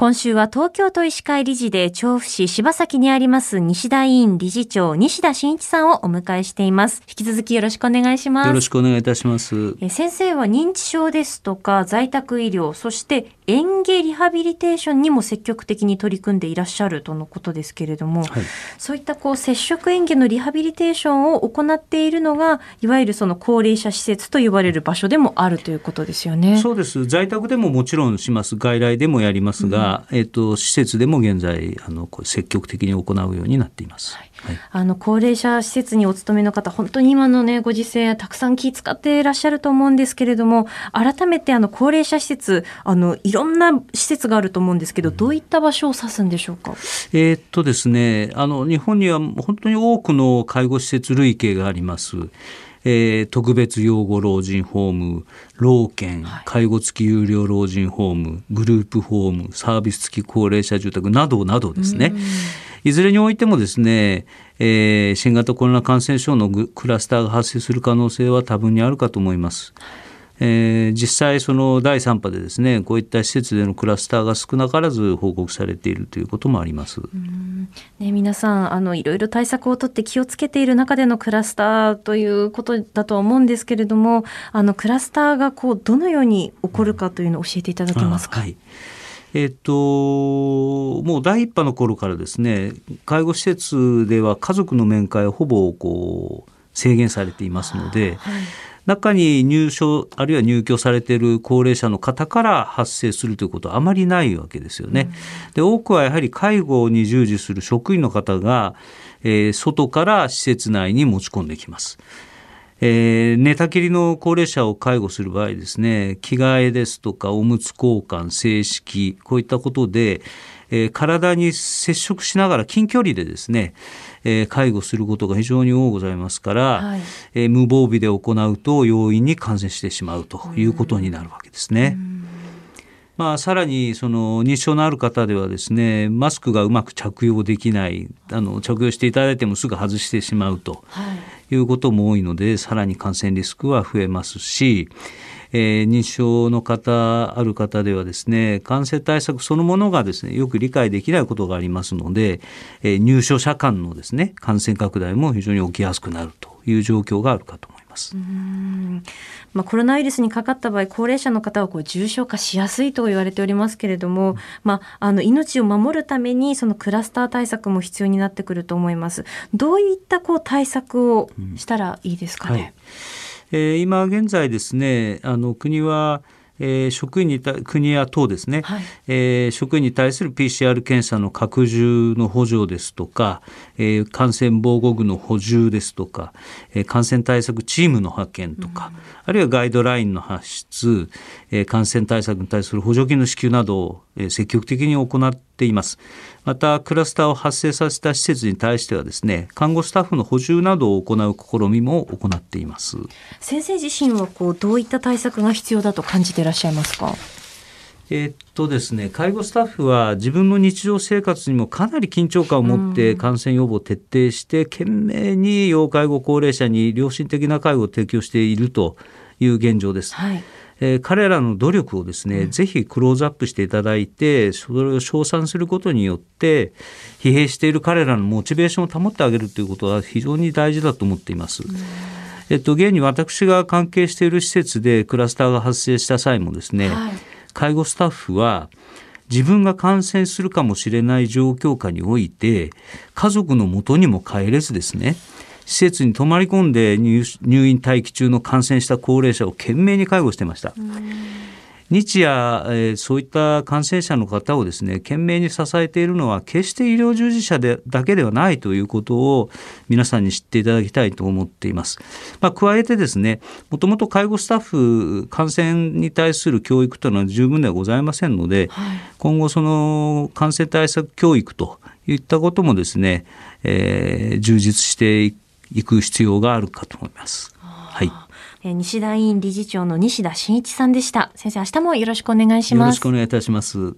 今週は東京都医師会理事で調布市柴崎にあります西田委員理事長西田真一さんをお迎えしています。引き続きよろしくお願いします。よろしくお願いいたします。え先生は認知症ですとか在宅医療、そして園芸リハビリテーションにも積極的に取り組んでいらっしゃるとのことですけれども、はい、そういったこう接触園芸のリハビリテーションを行っているのが、いわゆるその高齢者施設と呼ばれる場所でもあるということですよね。そうです。在宅でももちろんします。外来でもやりますが、うんえっと、施設でも現在あの積極的に行うようになっています。はいはい、あの高齢者施設にお勤めの方、本当に今のねご時世たくさん気遣っていらっしゃると思うんですけれども、改めてあの高齢者施設あのいろんな施設があると思うんですけど、どういった場所を指すんでしょうか？えー、っとですね、あの日本には本当に多くの介護施設類型があります。えー、特別養護老人ホーム、老犬、介護付き有料老人ホーム、グループホーム、サービス付き高齢者住宅などなどですね。いずれにおいてもですね、えー、新型コロナ感染症のクラスターが発生する可能性は多分にあるかと思います。えー、実際その第3波でですねこういった施設でのクラスターが少なからず報告されているということもあります。ね、皆さんあのいろいろ対策をとって気をつけている中でのクラスターということだとは思うんですけれどもあのクラスターがこうどのように起こるかというのを教えていただけますか？はいえっと、もう第一波の頃からですね介護施設では家族の面会はほぼこう制限されていますので、はい、中に入所あるいは入居されている高齢者の方から発生するということはあまりないわけですよね。うん、で多くはやはり介護に従事する職員の方が、えー、外から施設内に持ち込んできます。えー、寝たきりの高齢者を介護する場合ですね着替えですとかおむつ交換正式こういったことで、えー、体に接触しながら近距離でですね、えー、介護することが非常に多ございますから、はい、えー、無防備で行うと容易に感染してしまうということになるわけですね。まあ、さらにその認知症のある方ではですねマスクがうまく着用できないあの着用していただいてもすぐ外してしまうと。いいうことも多いので、さらに感染リスクは増えますし、えー、認知症の方ある方ではですね感染対策そのものがですねよく理解できないことがありますので、えー、入所者間のですね感染拡大も非常に起きやすくなるという状況があるかと思います。うんまあ、コロナウイルスにかかった場合高齢者の方はこう重症化しやすいと言われておりますけれども、まあ、あの命を守るためにそのクラスター対策も必要になってくると思います。どういったこう対策をしたらいいですかね？うんはいえー、今現在ですねあの国はえー、職員に国や党ですね、はい、えー、職員に対する PCR 検査の拡充の補助ですとか、えー、感染防護具の補充ですとか、えー、感染対策チームの派遣とか、うん、あるいはガイドラインの発出、えー、感染対策に対する補助金の支給などを、えー、積極的に行っています。またクラスターを発生させた施設に対してはですね看護スタッフの補充などを行う試みも行っています先生自身はこうどういった対策が必要だと感じていらっしゃいますか？えー、っとですね、介護スタッフは自分の日常生活にもかなり緊張感を持って感染予防を徹底して懸命に要介護高齢者に良心的な介護を提供しているという現状です。はいえー、彼らの努力をですね、うん、ぜひクローズアップしていただいてそれを称賛することによって疲弊している彼らのモチベーションを保ってあげるということは非常に大事だと思っています。うん。えっと、現に私が関係している施設でクラスターが発生した際もですね、はい、介護スタッフは自分が感染するかもしれない状況下において家族のもとにも帰れずですね施設に泊まり込んで入院待機中の感染した高齢者を懸命に介護してました。日夜、えー、そういった感染者の方をですね懸命に支えているのは決して医療従事者でだけではないということを皆さんに知っていただきたいと思っています。まあ、加えてですねもともと介護スタッフ感染に対する教育というのは十分ではございませんので、はい、今後その感染対策教育といったこともですね、えー、充実していく必要があるかと思います。はい。西田委員理事長の西田真一さんでした。先生、明日もよろしくお願いします。よろしくお願いいたします。